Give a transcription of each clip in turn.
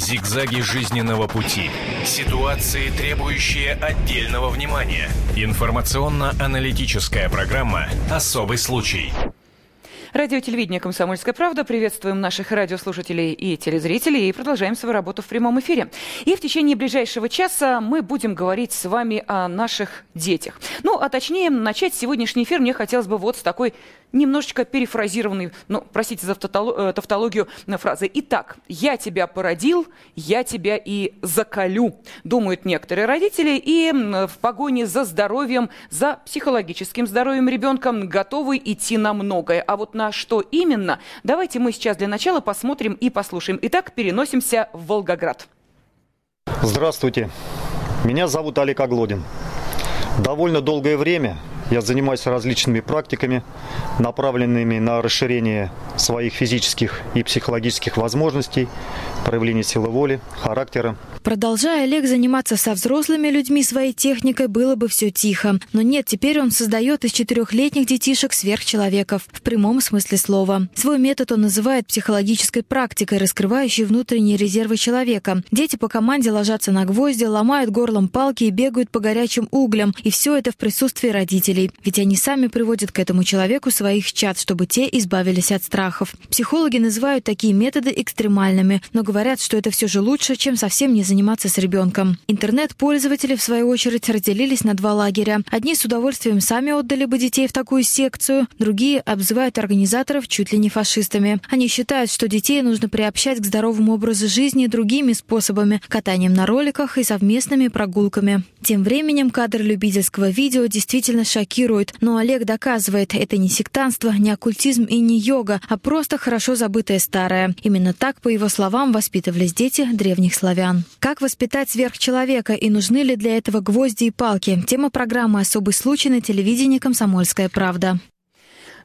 Зигзаги жизненного пути. Ситуации, требующие отдельного внимания. Информационно-аналитическая программа «Особый случай». Радио телевидение «Комсомольская правда». Приветствуем наших радиослушателей и телезрителей и продолжаем свою работу в прямом эфире. И в течение ближайшего часа мы будем говорить с вами о наших детях. Ну, а точнее, начать сегодняшний эфир мне хотелось бы вот с такой немножечко перефразированной, ну, простите за э, тавтологию фразы. Итак, я тебя породил, я тебя и закалю, думают некоторые родители, и в погоне за здоровьем, за психологическим здоровьем ребенка готовы идти на многое. А вот на что именно, давайте мы сейчас для начала посмотрим и послушаем. Итак, переносимся в Волгоград. Здравствуйте. Меня зовут Олег Оглодин. Довольно долгое время я занимаюсь различными практиками, направленными на расширение своих физических и психологических возможностей, проявление силы воли, характера. Продолжая Олег заниматься со взрослыми людьми своей техникой, было бы все тихо. Но нет, теперь он создает из четырехлетних детишек сверхчеловеков, в прямом смысле слова. Свой метод он называет психологической практикой, раскрывающей внутренние резервы человека. Дети по команде ложатся на гвозди, ломают горлом палки и бегают по горячим углям. И все это в присутствии родителей. Ведь они сами приводят к этому человеку своих чад, чтобы те избавились от страхов. Психологи называют такие методы экстремальными, но говорят, что это все же лучше, чем совсем не заниматься с ребенком. Интернет-пользователи, в свою очередь, разделились на два лагеря. Одни с удовольствием сами отдали бы детей в такую секцию, другие обзывают организаторов чуть ли не фашистами. Они считают, что детей нужно приобщать к здоровому образу жизни другими способами – катанием на роликах и совместными прогулками. Тем временем кадр любительского видео действительно шокирует, но Олег доказывает, это не сектанство, не оккультизм и не йога, а просто хорошо забытое старое. Именно так, по его словам, воспитывались дети древних славян. Как воспитать сверхчеловека и нужны ли для этого гвозди и палки? Тема программы «Особый случай» на телевидении «Комсомольская правда».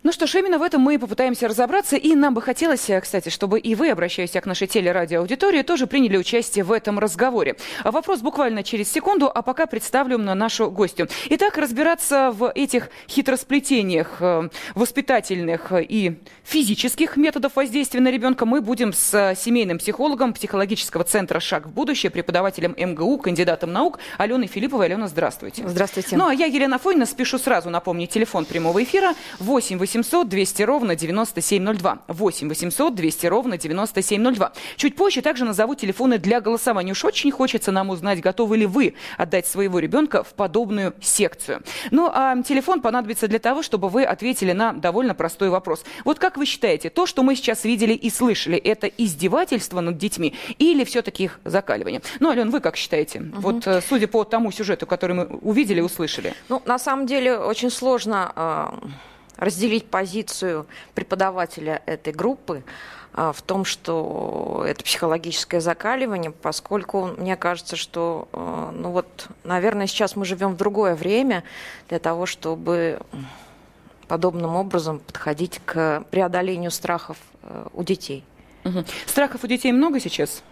Ну что ж, именно в этом мы и попытаемся разобраться. И нам бы хотелось, э, кстати, чтобы и вы, обращаясь к нашей телерадиоаудитории, тоже приняли участие в этом разговоре. Вопрос буквально через секунду, а пока представлю на нашу гостью. Итак, разбираться в этих хитросплетениях э, воспитательных и физических методов воздействия на ребенка мы будем с семейным психологом психологического центра «Шаг в будущее», преподавателем МГУ, кандидатом наук Аленой Филипповой. Алена, здравствуйте. Здравствуйте. Ну, а я, Елена Фойна, спешу сразу напомнить телефон прямого эфира 8 8 800 200 ровно 9702. 8 800 200 ровно 9702. Чуть позже также назову телефоны для голосования. Уж очень хочется нам узнать, готовы ли вы отдать своего ребенка в подобную секцию. Ну, а телефон понадобится для того, чтобы вы ответили на довольно простой вопрос. Вот как вы считаете, то, что мы сейчас видели и слышали, это издевательство над детьми или все-таки их закаливание? Ну, Ален, вы как считаете? Угу. Вот э, судя по тому сюжету, который мы увидели и услышали. Ну, на самом деле, очень сложно а, разделить позицию преподавателя этой группы а, в том, что это психологическое закаливание, поскольку мне кажется, что, а, ну вот, наверное, сейчас мы живем в другое время для того, чтобы подобным образом подходить к преодолению страхов э, у детей. Угу. Страхов у детей много сейчас?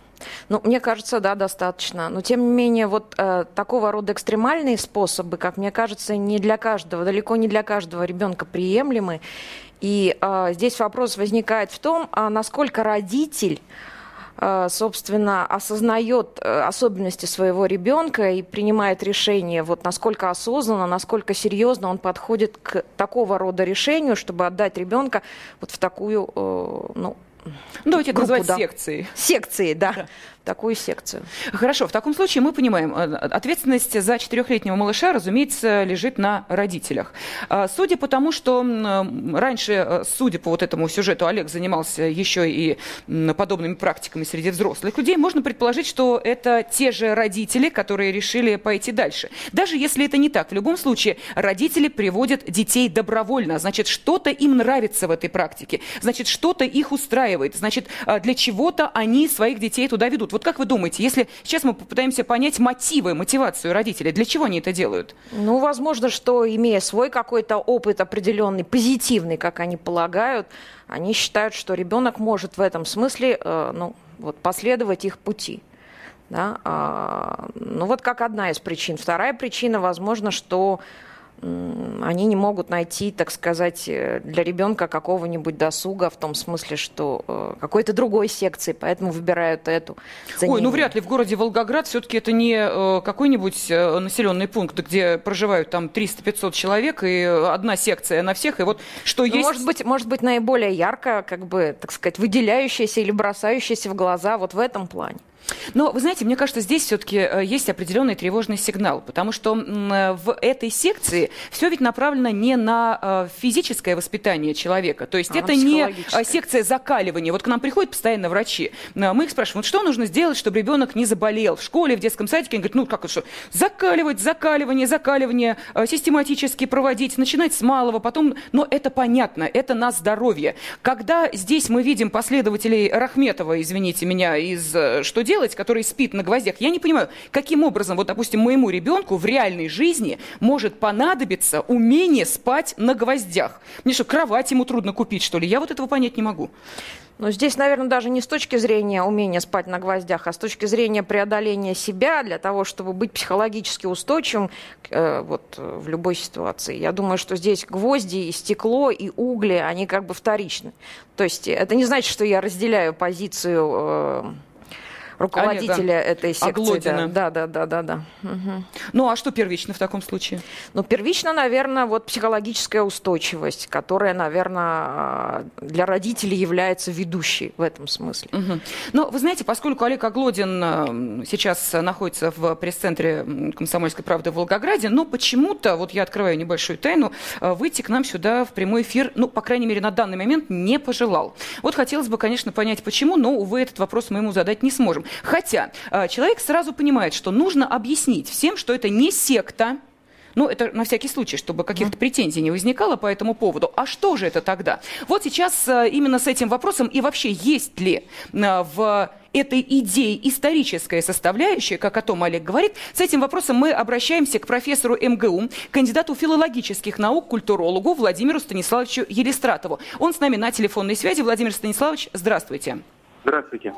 Ну, мне кажется, да, достаточно. Но тем не менее, вот э, такого рода экстремальные способы, как мне кажется, не для каждого, далеко не для каждого ребенка приемлемы. И э, здесь вопрос возникает в том, а насколько родитель э, собственно, осознает э, особенности своего ребенка и принимает решение, вот насколько осознанно, насколько серьезно он подходит к такого рода решению, чтобы отдать ребенка вот в такую, э, ну, ну, давайте это называть да. секцией. Секции, да. да такую секцию. Хорошо, в таком случае мы понимаем, э, ответственность за четырехлетнего малыша, разумеется, лежит на родителях. А, судя по тому, что раньше, э, судя по вот этому сюжету, Олег занимался еще и подобными практиками среди взрослых людей, можно предположить, что это те же родители, которые решили пойти дальше. Даже если это не так, в любом случае родители приводят детей добровольно, значит, что-то им нравится в этой практике, значит, что-то их устраивает, значит, для чего-то они своих детей туда ведут. Вот как вы думаете, если сейчас мы попытаемся понять мотивы, мотивацию родителей, для чего они это делают? Ну, возможно, что имея свой какой-то опыт определенный, позитивный, как они полагают, они считают, что ребенок может в этом смысле э, ну, вот, последовать их пути. Да? А, ну вот как одна из причин. Вторая причина, возможно, что они не могут найти, так сказать, э, для ребенка какого-нибудь досуга в том смысле, что э, какой-то другой секции, поэтому выбирают эту. Ой, ну вряд ли в городе Волгоград все-таки это не э, какой-нибудь населенный пункт, где проживают там 300-500 человек и одна секция на всех, и вот что ну, есть... Может быть, может быть, наиболее ярко, как бы, так сказать, выделяющаяся или бросающаяся в глаза вот в этом плане. Но, вы знаете, мне кажется, здесь все-таки э, есть определенный тревожный сигнал, потому что в этой секции все ведь направлено не на э, физическое воспитание человека, то есть а, это не э, секция закаливания. Вот к нам приходят постоянно врачи, мы их спрашиваем, вот что нужно сделать, чтобы ребенок не заболел в школе, в детском садике? Они говорят, ну как это что, закаливать, закаливание, закаливание, систематически проводить, начинать с малого, потом, но это понятно, это на здоровье. Когда здесь мы видим последователей Рахметова, извините меня, из что делать, делать, который спит на гвоздях, я не понимаю, каким образом, вот, допустим, моему ребенку в реальной жизни может понадобиться умение спать на гвоздях. Мне что, кровать ему трудно купить, что ли? Я вот этого понять не могу. Но здесь, наверное, даже не с точки зрения умения спать на гвоздях, а с точки зрения преодоления себя для того, чтобы быть психологически устойчивым э, вот, в любой ситуации. Я думаю, что здесь гвозди и стекло, и угли, они как бы вторичны. То есть это не значит, что я разделяю позицию... Э, руководителя Олега этой секции. Аглодина. Да, да, да, да, да. Угу. Ну, а что первично в таком случае? Ну, первично, наверное, вот психологическая устойчивость, которая, наверное, для родителей является ведущей в этом смысле. Угу. Ну, вы знаете, поскольку Олег Аглодин э, сейчас находится в пресс-центре «Комсомольской правды» в Волгограде, но почему-то, вот я открываю небольшую тайну, э, выйти к нам сюда в прямой эфир, ну, по крайней мере, на данный момент не пожелал. Вот хотелось бы, конечно, понять, почему, но, увы, этот вопрос мы ему задать не сможем. Хотя э, человек сразу понимает, что нужно объяснить всем, что это не секта, ну, это на всякий случай, чтобы каких-то претензий не возникало по этому поводу. А что же это тогда? Вот сейчас э, именно с этим вопросом и вообще есть ли э, в этой идеи историческая составляющая, как о том Олег говорит, с этим вопросом мы обращаемся к профессору МГУ, кандидату филологических наук, культурологу Владимиру Станиславовичу Елистратову. Он с нами на телефонной связи. Владимир Станиславович, здравствуйте. Здравствуйте.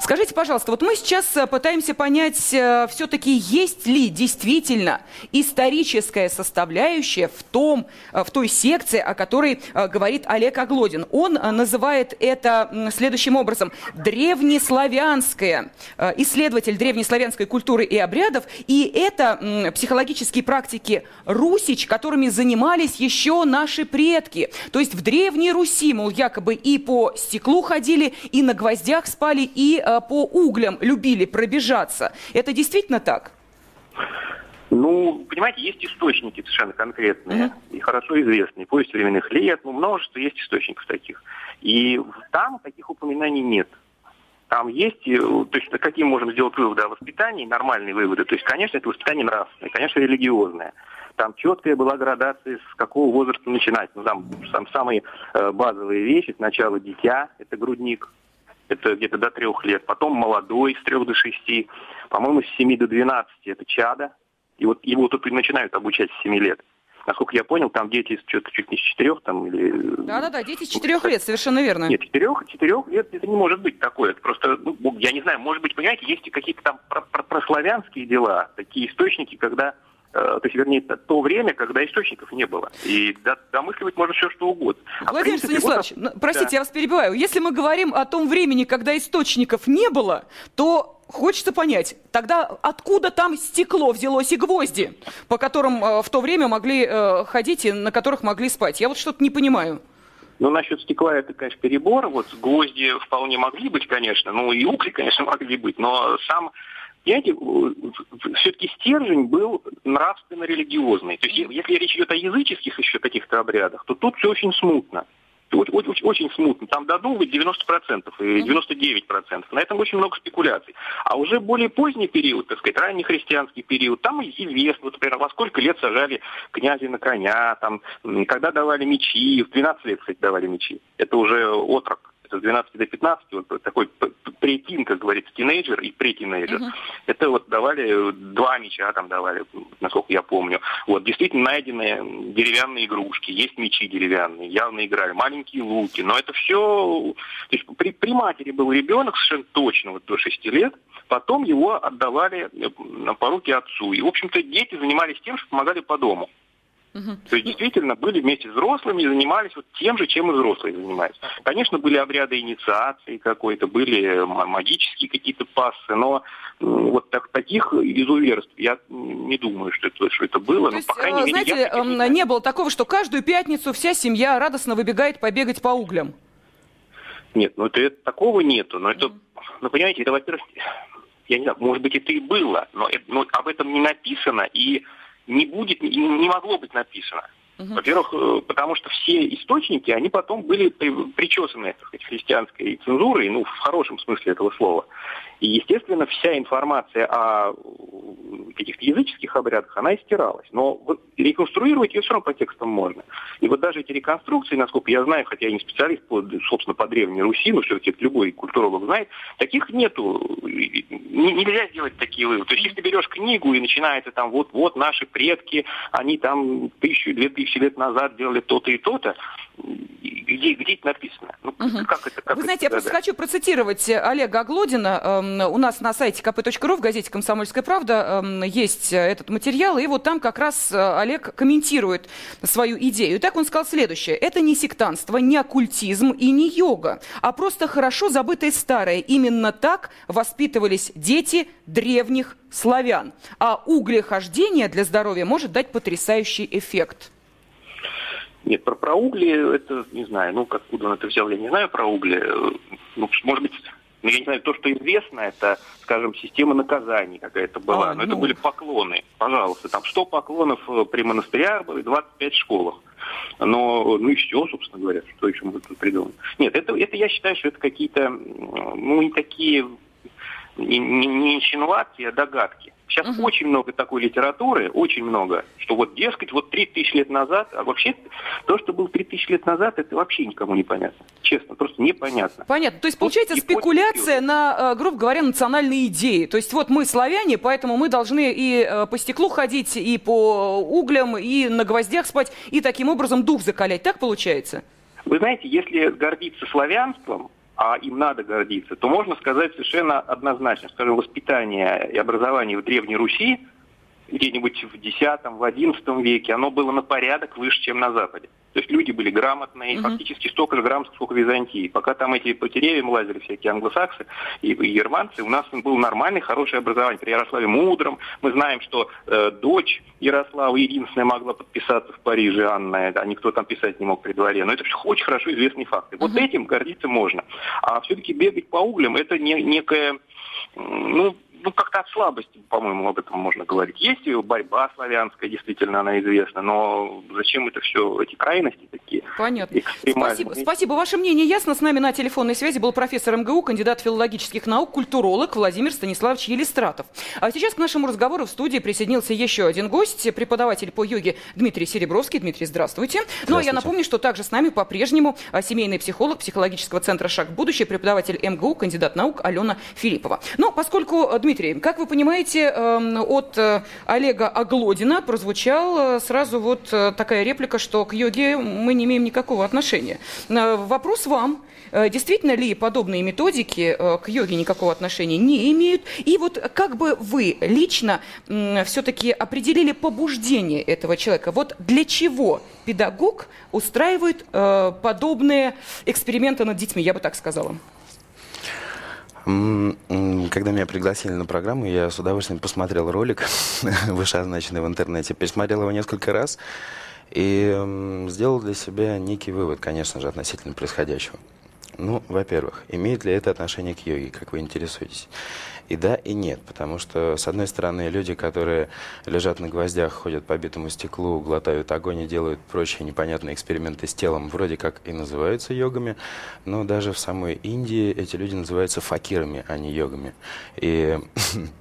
Скажите, пожалуйста, вот мы сейчас э, пытаемся понять, э, все-таки есть ли действительно историческая составляющая в, том, э, в той секции, о которой говорит Олег Оглодин. Он называет это следующим образом. Древнеславянская, исследователь древнеславянской культуры и обрядов, и это психологические практики Русич, которыми занимались еще наши предки. То есть в Древней Руси, мол, якобы и по стеклу ходили, и на гвоздях гвоздях спали и э, по углям любили пробежаться. Это действительно так? Ну, понимаете, есть источники совершенно конкретные mm-hmm. и хорошо известные. Повесть временных лет, ну, множество есть источников таких. И там таких упоминаний нет. Там есть, э, то есть какие можем сделать выводы о воспитании, нормальные выводы. То есть, конечно, это воспитание нравственное, конечно, религиозное. Там четкая была градация, с какого возраста начинать. Ну, там, там самые э, базовые вещи. Сначала дитя, это грудник, это где-то до трех лет, потом молодой с трех до шести, по-моему, с семи до двенадцати это чада, и вот его тут начинают обучать с семи лет. Насколько я понял, там дети что-то чуть не с четырех там или... Да-да-да, дети с четырех лет, совершенно верно. Нет, четырех, четырех лет это не может быть такое. Это просто, ну, я не знаю, может быть, понимаете, есть какие-то там про про прославянские дела, такие источники, когда то есть, вернее, то время, когда источников не было. И домысливать можно все что угодно. А Владимир принципе, Станиславович, вот... простите, да. я вас перебиваю. Если мы говорим о том времени, когда источников не было, то хочется понять, тогда откуда там стекло взялось и гвозди, по которым э, в то время могли э, ходить и на которых могли спать? Я вот что-то не понимаю. Ну, насчет стекла это, конечно, перебор. Вот гвозди вполне могли быть, конечно. Ну, и угли, конечно, могли быть. Но сам Понимаете, все-таки стержень был нравственно-религиозный. То есть, если речь идет о языческих еще каких-то обрядах, то тут все очень смутно. Очень, очень, смутно. Там быть 90% и 99%. На этом очень много спекуляций. А уже более поздний период, так сказать, ранний христианский период, там известно, вот, например, во сколько лет сажали князя на коня, там, когда давали мечи, в 12 лет, кстати, давали мечи. Это уже отрок с 12 до 15, вот такой претин, как говорится, тинейджер и претинейджер. Uh-huh. Это вот давали два мяча, там давали, насколько я помню. Вот действительно найденные деревянные игрушки, есть мечи деревянные, явно играли, маленькие луки, но это все... То есть при, при матери был ребенок совершенно точно вот до 6 лет, потом его отдавали э, по руки отцу. И, в общем-то, дети занимались тем, что помогали по дому. Угу. То есть действительно были вместе с взрослыми и занимались вот тем же, чем и взрослые занимаются. Конечно, были обряды инициации какой-то, были магические какие-то пассы, но вот так, таких изуверств я не думаю, что это, что это было. То есть, но, по крайней знаете, мере, я не, не было такого, что каждую пятницу вся семья радостно выбегает побегать по углям? Нет, ну это, такого нету. Но это, ну понимаете, это, во-первых, я не знаю, может быть, это и было, но, но об этом не написано, и не будет, не, могло быть написано. Угу. Во-первых, э, потому что все источники, они потом были причесаны так сказать, христианской цензурой, ну, в хорошем смысле этого слова. И, естественно, вся информация о каких-то языческих обрядах, она истиралась. Но реконструировать ее все равно по текстам можно. И вот даже эти реконструкции, насколько я знаю, хотя я не специалист, по, собственно, по Древней Руси, но все-таки любой культуролог знает, таких нету. Нельзя сделать такие выводы. То есть, если ты берешь книгу и начинается там, вот, вот наши предки, они там тысячу, две тысячи лет назад делали то-то и то-то, где, где это написано? Ну, угу. как это, как Вы знаете, это, я просто да. хочу процитировать Олега Оглодина. Эм, у нас на сайте kp.ru в газете «Комсомольская правда» эм, есть этот материал, и вот там как раз э, Олег комментирует свою идею. И так он сказал следующее. Это не сектанство, не оккультизм и не йога, а просто хорошо забытое старое. Именно так воспитывались дети древних славян. А углехождение для здоровья может дать потрясающий эффект. Нет, про, про угли, это не знаю, ну, откуда он это взял, я не знаю про угли. Ну, может быть, ну, я не знаю, то, что известно, это, скажем, система наказаний какая-то была. А, но ну... это были поклоны. Пожалуйста, там 100 поклонов э, при монастырях было и 25 школах. Но, ну и все, собственно говоря, что еще мы тут придумать. Нет, это, это я считаю, что это какие-то, ну, не такие, не, не, не инсинуации, а догадки. Сейчас угу. очень много такой литературы, очень много, что вот, дескать, вот 3000 лет назад, а вообще то, что было 3000 лет назад, это вообще никому не понятно. Честно, просто непонятно. Понятно. То есть, получается, вот, спекуляция на, э, грубо говоря, национальные идеи. То есть, вот мы славяне, поэтому мы должны и э, по стеклу ходить, и по углям, и на гвоздях спать, и таким образом дух закалять. Так получается? Вы знаете, если гордиться славянством, а им надо гордиться, то можно сказать совершенно однозначно, скажем, воспитание и образование в Древней Руси где-нибудь в X, в XI веке, оно было на порядок выше, чем на Западе. То есть люди были грамотные, угу. фактически столько же грамотных, сколько в Византии. Пока там эти по деревьям лазили всякие англосаксы и, и германцы, у нас было нормальное, хорошее образование. При Ярославе Мудром мы знаем, что э, дочь Ярослава единственная могла подписаться в Париже, Анна, а никто там писать не мог при дворе. Но это все очень хорошо известные факты. Вот угу. этим гордиться можно. А все-таки бегать по углям это не, некая ну, ну, как-то от слабости, по-моему, об этом можно говорить. Есть борьба славянская, действительно, она известна, но зачем это все, эти крайности такие? Понятно. Спасибо. Спасибо. Ваше мнение ясно. С нами на телефонной связи был профессор МГУ, кандидат филологических наук, культуролог Владимир Станиславович Елистратов. А сейчас к нашему разговору в студии присоединился еще один гость, преподаватель по йоге Дмитрий Серебровский. Дмитрий, здравствуйте. здравствуйте. Ну, а я напомню, что также с нами по-прежнему а, семейный психолог психологического центра «Шаг в будущее», преподаватель МГУ, кандидат наук Алена Филиппова. Но поскольку Дмитрий Дмитрий, как вы понимаете, эм, от э, Олега Оглодина прозвучала э, сразу вот э, такая реплика, что к йоге мы не имеем никакого отношения. Вопрос вам. Действительно ли подобные методики к йоге никакого отношения не имеют? И вот как бы вы лично все-таки определили побуждение этого человека? Вот для чего педагог устраивает подобные эксперименты над детьми, я бы так сказала? Когда меня пригласили на программу, я с удовольствием посмотрел ролик, вышеозначенный в интернете, пересмотрел его несколько раз и сделал для себя некий вывод, конечно же, относительно происходящего. Ну, во-первых, имеет ли это отношение к йоге, как вы интересуетесь? И да, и нет, потому что, с одной стороны, люди, которые лежат на гвоздях, ходят по битому стеклу, глотают огонь и делают прочие непонятные эксперименты с телом, вроде как и называются йогами, но даже в самой Индии эти люди называются факирами, а не йогами. И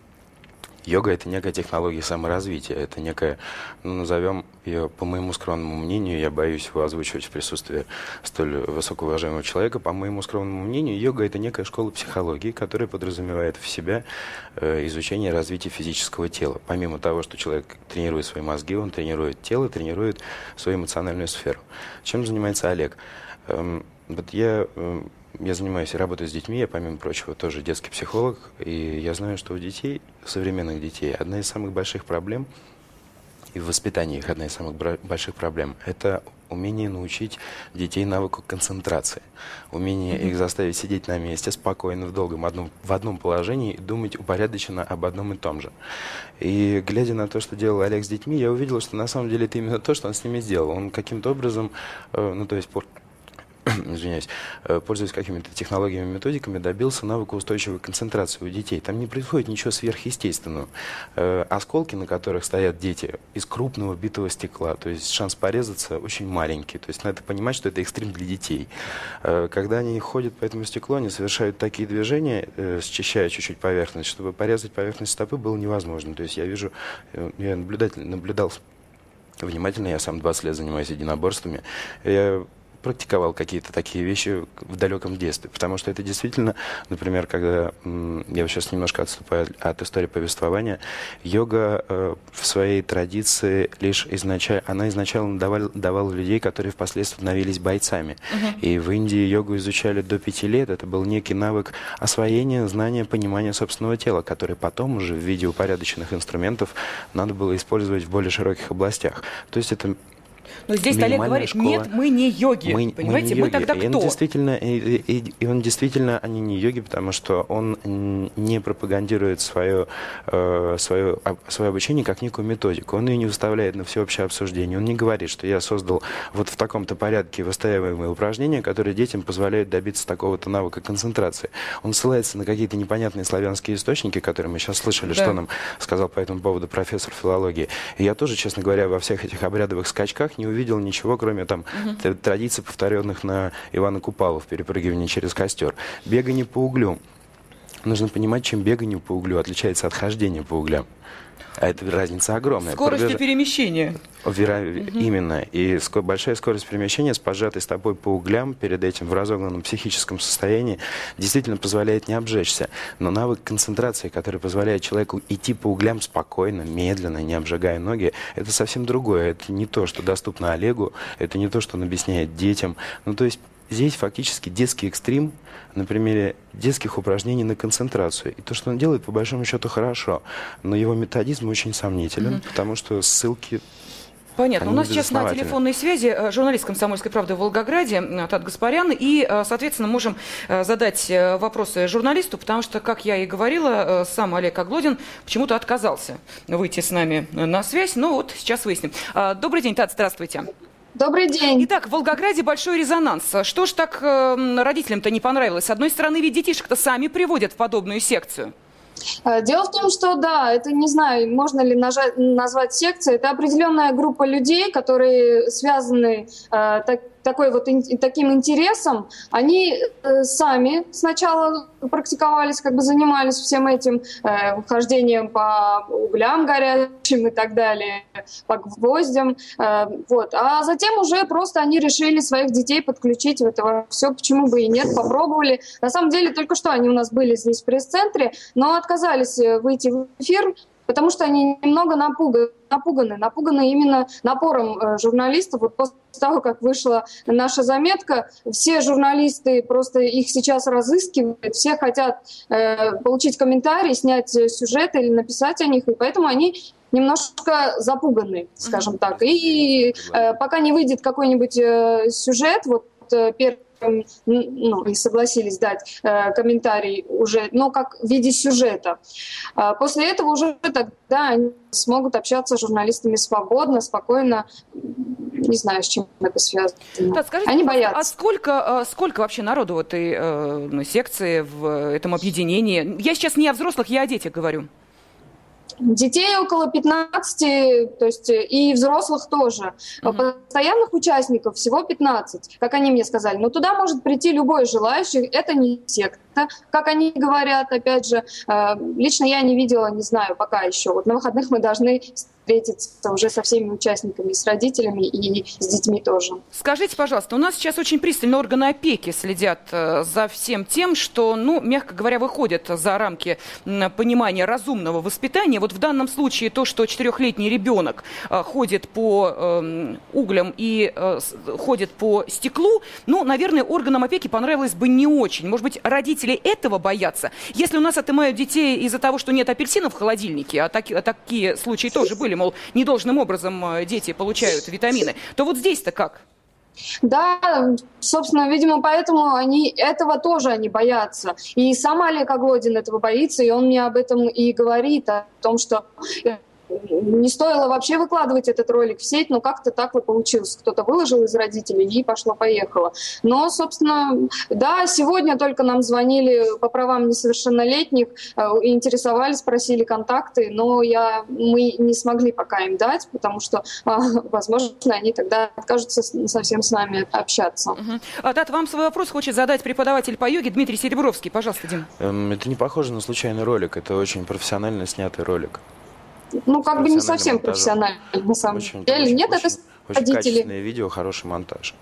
Йога – это некая технология саморазвития, это некая, ну, назовем ее, по моему скромному мнению, я боюсь его озвучивать в присутствии столь высокоуважаемого человека, по моему скромному мнению, йога – это некая школа психологии, которая подразумевает в себя э, изучение развития физического тела. Помимо того, что человек тренирует свои мозги, он тренирует тело, тренирует свою эмоциональную сферу. Чем занимается Олег? Эм, вот я э, я занимаюсь, работаю с детьми, я, помимо прочего, тоже детский психолог, и я знаю, что у детей, современных детей, одна из самых больших проблем и в воспитании их одна из самых больших проблем. Это умение научить детей навыку концентрации, умение mm-hmm. их заставить сидеть на месте спокойно, в долгом одном, в одном положении и думать упорядоченно об одном и том же. И глядя на то, что делал Олег с детьми, я увидел, что на самом деле это именно то, что он с ними сделал. Он каким-то образом, э, ну то есть извиняюсь, э, пользуясь какими-то технологиями, методиками, добился навыка устойчивой концентрации у детей. Там не происходит ничего сверхъестественного. Э, осколки, на которых стоят дети, из крупного битого стекла, то есть шанс порезаться очень маленький. То есть надо понимать, что это экстрим для детей. Э, когда они ходят по этому стеклу, они совершают такие движения, счищая чуть-чуть поверхность, чтобы порезать поверхность стопы было невозможно. То есть я вижу, я наблюдатель, наблюдал внимательно, я сам 20 лет занимаюсь единоборствами. Я практиковал какие-то такие вещи в далеком детстве. Потому что это действительно, например, когда я сейчас немножко отступаю от истории повествования, йога э, в своей традиции лишь изначально, она изначально давала, давала людей, которые впоследствии становились бойцами. Uh-huh. И в Индии йогу изучали до пяти лет. Это был некий навык освоения, знания, понимания собственного тела, который потом уже в виде упорядоченных инструментов надо было использовать в более широких областях. То есть это но здесь Олег говорит, школа. нет, мы не йоги, мы, понимаете, мы, мы тогда и кто? Он действительно, и, и, и он действительно, они не йоги, потому что он не пропагандирует свое, э, свое, свое обучение как некую методику. Он ее не выставляет на всеобщее обсуждение. Он не говорит, что я создал вот в таком-то порядке выстаиваемые упражнения, которые детям позволяют добиться такого-то навыка концентрации. Он ссылается на какие-то непонятные славянские источники, которые мы сейчас слышали, да. что нам сказал по этому поводу профессор филологии. И я тоже, честно говоря, во всех этих обрядовых скачках не увидел ничего, кроме там угу. традиций, повторенных на Ивана Купалу в перепрыгивании через костер. Бегание по углю. Нужно понимать, чем бегание по углю отличается от хождения по углям. А это разница огромная. Скорость Пробеж... перемещения. Вера... Угу. Именно. И ск... большая скорость перемещения с поджатой стопой по углям перед этим в разогнанном психическом состоянии действительно позволяет не обжечься. Но навык концентрации, который позволяет человеку идти по углям спокойно, медленно, не обжигая ноги, это совсем другое. Это не то, что доступно Олегу, это не то, что он объясняет детям. Ну, то есть здесь фактически детский экстрим на примере детских упражнений на концентрацию. И то, что он делает, по большому счету, хорошо. Но его методизм очень сомнителен, mm-hmm. потому что ссылки Понятно. У нас сейчас на телефонной связи э, журналист «Комсомольской правды» в Волгограде э, Тат Гаспарян. И, э, соответственно, можем задать вопросы журналисту, потому что, как я и говорила, сам Олег Оглодин почему-то отказался выйти с нами на связь. Но вот сейчас выясним. Добрый день, Тат, здравствуйте. Добрый день. Итак, в Волгограде большой резонанс. Что ж так э, родителям-то не понравилось? С одной стороны, ведь детишек-то сами приводят в подобную секцию. Э, дело в том, что да, это не знаю, можно ли нажать, назвать секцией, это определенная группа людей, которые связаны э, так, такой вот таким интересом, они э, сами сначала практиковались, как бы занимались всем этим э, хождением по углям горячим и так далее, по гвоздям, э, вот. А затем уже просто они решили своих детей подключить в это все, почему бы и нет, попробовали. На самом деле только что они у нас были здесь в пресс-центре, но отказались э, выйти в эфир, потому что они немного напуганы, напуганы, напуганы именно напором э, журналистов. Вот после того, как вышла наша заметка, все журналисты просто их сейчас разыскивают, все хотят э, получить комментарии, снять сюжеты или написать о них, и поэтому они немножко запуганы, скажем так. И э, пока не выйдет какой-нибудь э, сюжет, вот э, первый ну, и согласились дать э, комментарий уже, но как в виде сюжета. А после этого уже тогда они смогут общаться с журналистами свободно, спокойно, не знаю, с чем это связано. Да, скажите, Они боятся. А сколько, а сколько вообще народу в этой э, ну, секции, в этом объединении? Я сейчас не о взрослых, я о детях говорю. Детей около 15, то есть и взрослых тоже. Mm-hmm. Постоянных участников всего 15, как они мне сказали. Но туда может прийти любой желающий. Это не секта, как они говорят, опять же. Э, лично я не видела, не знаю пока еще. Вот на выходных мы должны встретиться уже со всеми участниками, с родителями и с детьми тоже. Скажите, пожалуйста, у нас сейчас очень пристально органы опеки следят э, за всем тем, что, ну, мягко говоря, выходит за рамки понимания разумного воспитания. Вот в данном случае то, что четырехлетний ребенок э, ходит по э, углям и ходит по стеклу, ну, наверное, органам опеки понравилось бы не очень. Может быть, родители родители этого боятся. Если у нас отымают детей из-за того, что нет апельсинов в холодильнике, а, так, а такие случаи тоже были, мол, недолжным образом э, дети получают витамины, то вот здесь-то как? Да, собственно, видимо, поэтому они этого тоже они боятся. И сам Олег Оглодин этого боится, и он мне об этом и говорит, о том, что не стоило вообще выкладывать этот ролик в сеть, но как-то так вот получилось. Кто-то выложил из родителей и пошло-поехало. Но, собственно, да, сегодня только нам звонили по правам несовершеннолетних, э, интересовались, просили контакты, но я, мы не смогли пока им дать, потому что, а, возможно, они тогда откажутся совсем с нами общаться. Угу. А, Тат, вам свой вопрос хочет задать преподаватель по йоге Дмитрий Серебровский. Пожалуйста, Дим. Эм, это не похоже на случайный ролик, это очень профессионально снятый ролик ну, как бы не совсем монтажом. профессионально, на самом очень, деле. Очень, Нет, очень, это очень качественное видео, хороший монтаж.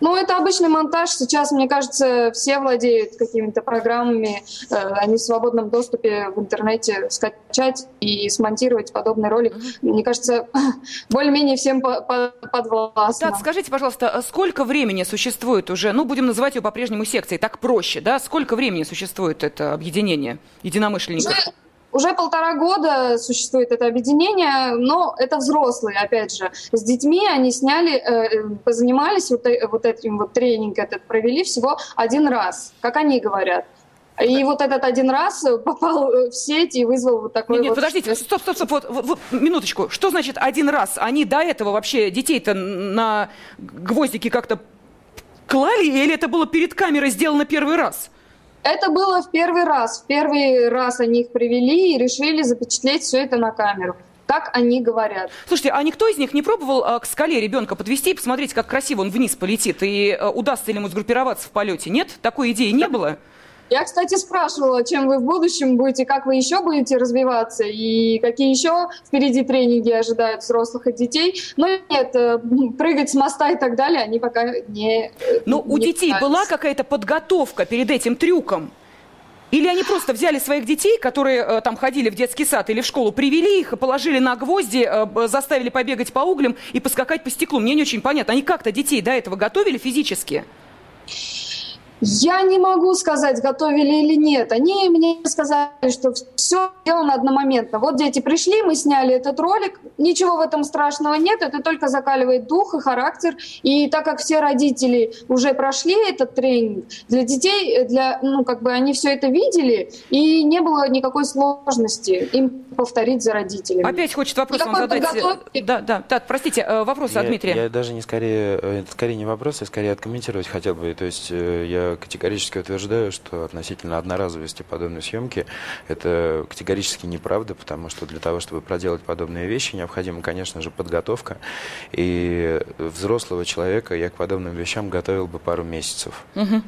Ну, это обычный монтаж. Сейчас, мне кажется, все владеют какими-то программами. Э, они в свободном доступе в интернете скачать и смонтировать подобный ролик. Мне кажется, более-менее всем подвластно. Так, скажите, пожалуйста, а сколько времени существует уже, ну, будем называть ее по-прежнему секцией, так проще, да? Сколько времени существует это объединение единомышленников? Уже уже полтора года существует это объединение, но это взрослые, опять же. С детьми они сняли, э, позанимались вот, э, вот этим вот тренинг этот, провели всего один раз, как они говорят. И вот этот один раз попал в сеть и вызвал вот такой нет, вот... подождите, стоп, стоп, стоп, вот, вот, минуточку. Что значит один раз? Они до этого вообще детей-то на гвоздики как-то клали, или это было перед камерой сделано первый раз? Это было в первый раз. В первый раз они их привели и решили запечатлеть все это на камеру как они говорят. Слушайте, а никто из них не пробовал а, к скале ребенка подвести и посмотреть, как красиво он вниз полетит, и а, удастся ли ему сгруппироваться в полете? Нет? Такой идеи не было? Я, кстати, спрашивала, чем вы в будущем будете, как вы еще будете развиваться и какие еще впереди тренинги ожидают взрослых и детей. Но нет, э, прыгать с моста и так далее они пока не... Э, Но ну, у детей пытались. была какая-то подготовка перед этим трюком? Или они просто взяли своих детей, которые э, там ходили в детский сад или в школу, привели их, положили на гвозди, заставили побегать по углям и поскакать по стеклу? Мне не очень понятно. Они как-то детей до этого готовили физически? Я не могу сказать, готовили или нет. Они мне сказали, что все сделано одномоментно. Вот дети пришли, мы сняли этот ролик. Ничего в этом страшного нет, это только закаливает дух и характер. И так как все родители уже прошли этот тренинг, для детей, для, ну, как бы они все это видели, и не было никакой сложности им повторить за родителями. Опять хочет вопрос вам задать. Подготовки... Да, да, да, простите, э, вопрос я, от Дмитрия. Я даже не скорее, э, это скорее не вопрос, я скорее откомментировать хотел бы. То есть э, я категорически утверждаю, что относительно одноразовости подобной съемки это категорически неправда, потому что для того, чтобы проделать подобные вещи, необходима, конечно же, подготовка. И взрослого человека я к подобным вещам готовил бы пару месяцев. Угу.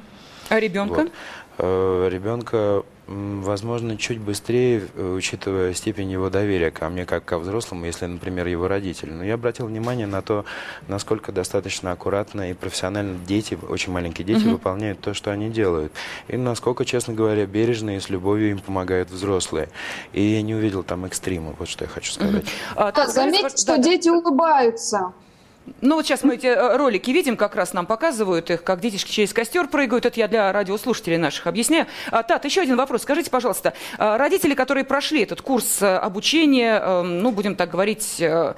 А ребенка? Вот. Э, ребенка возможно, чуть быстрее, э, учитывая степень его доверия ко мне, как ко взрослому, если, например, его родители. Но я обратил внимание на то, насколько достаточно аккуратно и профессионально дети, очень маленькие дети, угу. выполняют то, что они делают. И насколько, честно говоря, бережно и с любовью им помогают взрослые. И я не увидел там экстрима, вот что я хочу сказать. Угу. А, так, заметьте, что да, дети улыбаются. Ну вот сейчас мы эти э, ролики видим, как раз нам показывают их, как детишки через костер прыгают. Это я для радиослушателей наших объясняю. А, Тат, еще один вопрос. Скажите, пожалуйста, а, родители, которые прошли этот курс э, обучения, эм, ну, будем так говорить, э,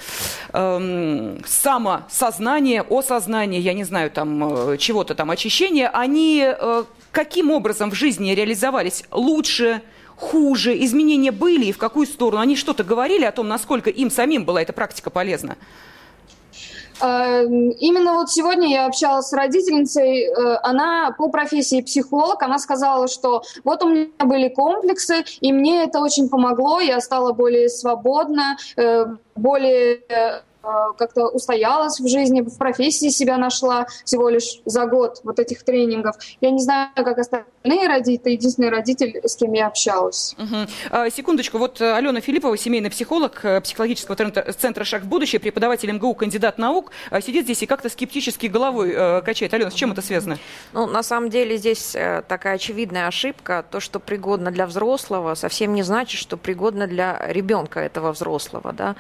эм, самосознание, осознание, я не знаю, там, чего-то там, очищения, они каким образом в жизни реализовались лучше, хуже, изменения были и в какую сторону? Они что-то говорили о том, насколько им самим была эта практика полезна? Эм, именно вот сегодня я общалась с родительницей, э, она по профессии психолог, она сказала, что вот у меня были комплексы, и мне это очень помогло, я стала более свободна, э, более Э, как-то устоялась в жизни, в профессии себя нашла всего лишь за год вот этих тренингов. Я не знаю, как остальные родители, это единственный родитель, с кем я общалась. Угу. секундочку, вот э, Алена Филиппова, семейный психолог э, психологического центра «Шаг в будущее», преподаватель МГУ, кандидат наук, сидит здесь и как-то скептически головой качает. Алена, с чем это связано? Ну, на самом деле здесь такая очевидная ошибка. То, что пригодно для взрослого, совсем не значит, что пригодно для ребенка этого взрослого. Да?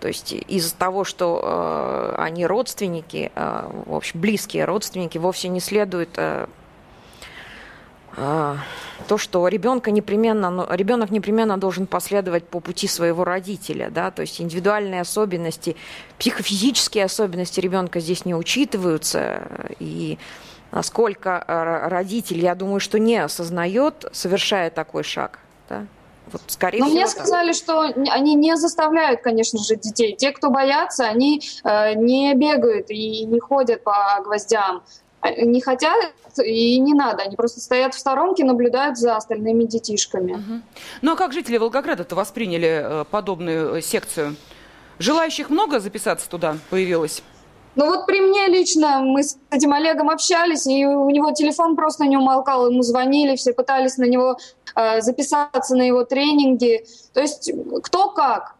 То есть из-за того, что э, они родственники, э, в общем, близкие родственники, вовсе не следует э, то, что ребенка непременно, ребенок непременно должен последовать по пути своего родителя, да, то есть индивидуальные особенности, психофизические особенности ребенка здесь не учитываются, и насколько родитель, я думаю, что не осознает, совершая такой шаг, да, вот, скорее Но всего, мне сказали, что они не заставляют, конечно же, детей. Те, кто боятся, они э, не бегают и не ходят по гвоздям. Э, не хотят и не надо. Они просто стоят в сторонке, наблюдают за остальными детишками. Угу. Ну а как жители Волгограда-то восприняли э, подобную э, секцию? Желающих много записаться туда появилось? Ну вот при мне лично мы с этим Олегом общались, и у него телефон просто не умолкал, ему звонили, все пытались на него записаться на его тренинги. То есть кто как.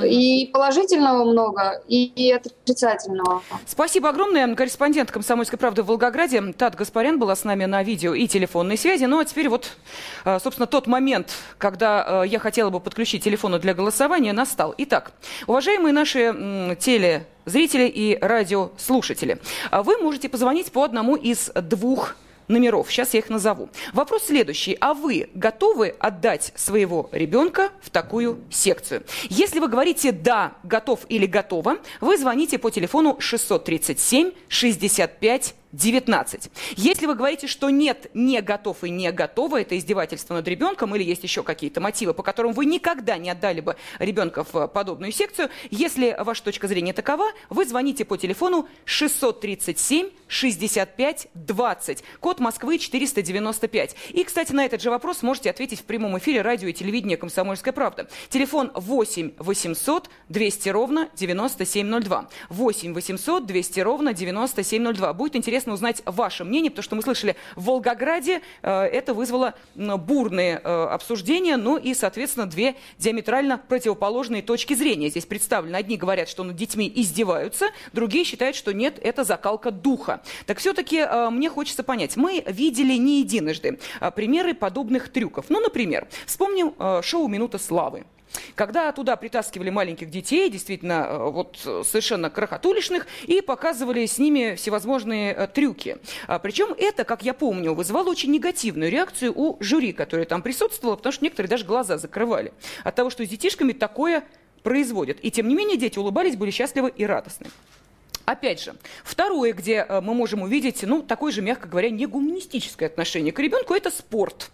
И положительного много, и отрицательного. Спасибо огромное. Корреспондент «Комсомольской правды» в Волгограде Тат Гаспарян была с нами на видео и телефонной связи. Ну а теперь вот, э, собственно, тот момент, когда э, я хотела бы подключить телефоны для голосования, настал. Итак, уважаемые наши теле зрители и радиослушатели, вы можете позвонить по одному из двух номеров. Сейчас я их назову. Вопрос следующий. А вы готовы отдать своего ребенка в такую секцию? Если вы говорите «да», «готов» или «готово», вы звоните по телефону 637 65 19. Если вы говорите, что нет, не готов и не готово, это издевательство над ребенком, или есть еще какие-то мотивы, по которым вы никогда не отдали бы ребенка в подобную секцию, если ваша точка зрения такова, вы звоните по телефону 637 65 20, код Москвы 495. И, кстати, на этот же вопрос можете ответить в прямом эфире радио и телевидения «Комсомольская правда». Телефон 8 800 200 ровно 9702. 8 800 200 ровно 9702. Будет интересно интересно узнать ваше мнение, потому что мы слышали, в Волгограде э, это вызвало бурные э, обсуждения, ну и, соответственно, две диаметрально противоположные точки зрения здесь представлены. Одни говорят, что над детьми издеваются, другие считают, что нет, это закалка духа. Так все-таки э, мне хочется понять, мы видели не единожды примеры подобных трюков. Ну, например, вспомним шоу «Минута славы». Когда туда притаскивали маленьких детей, действительно, э, вот совершенно крохотулишных, и показывали с ними всевозможные э, трюки. А, причем это, как я помню, вызывало очень негативную реакцию у жюри, которое там присутствовало, потому что некоторые даже глаза закрывали от того, что с детишками такое производят. И тем не менее дети улыбались, были счастливы и радостны. Опять же, второе, где э, мы можем увидеть, ну, такое же, мягко говоря, не гуманистическое отношение к ребенку, это спорт.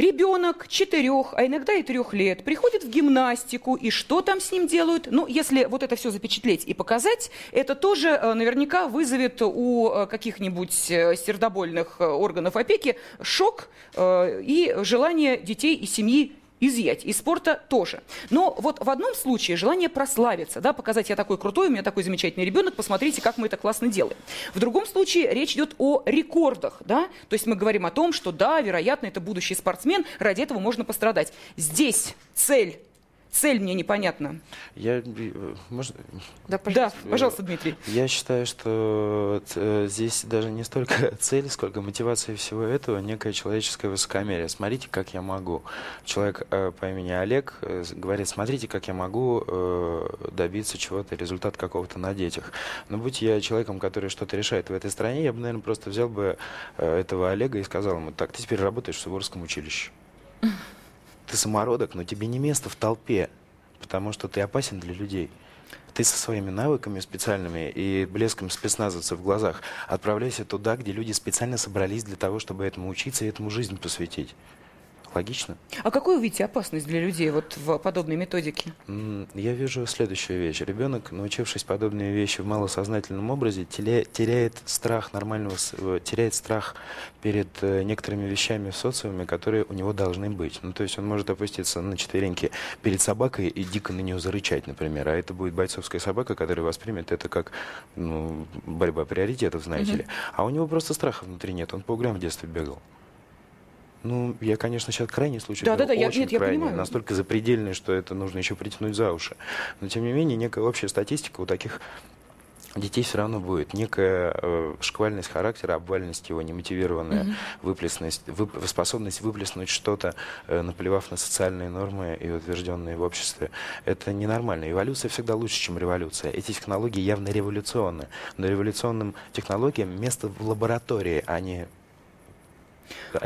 Ребенок четырех, а иногда и трех лет приходит в гимнастику, и что там с ним делают? Ну, если вот это все запечатлеть и показать, это тоже э, наверняка вызовет у э, каких-нибудь э, сердобольных органов опеки шок и желание детей и семьи изъять. Из спорта тоже. Но вот в одном случае желание прославиться, да, показать, я такой крутой, у меня такой замечательный ребенок, посмотрите, как мы это классно делаем. В другом случае речь идет о рекордах, да, то есть мы говорим о том, что да, вероятно, это будущий спортсмен, ради этого можно пострадать. Здесь цель Цель мне непонятна. Я, э, можно... Да, пожалуйста. да, пожалуйста, Дмитрий. Я считаю, что э, здесь даже не столько цель, сколько мотивация всего этого, некое человеческое высокомерие. Смотрите, как я могу. Человек э, по имени Олег говорит, смотрите, как я могу добиться чего-то, результат какого-то на детях. Но будь я человеком, который что-то решает в этой стране, я бы, наверное, просто взял бы этого Олега и сказал ему, так, ты теперь работаешь в Суворовском училище ты самородок, но тебе не место в толпе, потому что ты опасен для людей. Ты со своими навыками специальными и блеском спецназовца в глазах отправляйся туда, где люди специально собрались для того, чтобы этому учиться и этому жизнь посвятить. Логично. А какую вы видите опасность для людей вот в подобной методике? Я вижу следующую вещь. Ребенок, научившись подобные вещи в малосознательном образе, теряет страх нормального, э, теряет страх перед э, некоторыми вещами в социуме, которые у него должны быть. Ну, то есть он может опуститься на четвереньки перед собакой и дико на нее зарычать, например. А это будет бойцовская собака, которая воспримет это как ну, борьба приоритетов, знаете mm-hmm. ли. А у него просто страха внутри нет. Он по углям в детстве бегал. Ну, я, конечно, сейчас крайний случай. Да, да, да, я, нет, крайний, я понимаю. Настолько запредельный, что это нужно еще притянуть за уши. Но, тем не менее, некая общая статистика у таких детей все равно будет некая э, шквальность характера, обвальность его, немотивированная mm-hmm. выплесность, вып, способность выплеснуть что-то, э, наплевав на социальные нормы и утвержденные в обществе. Это ненормально. Эволюция всегда лучше, чем революция. Эти технологии явно революционны. Но революционным технологиям место в лаборатории, а не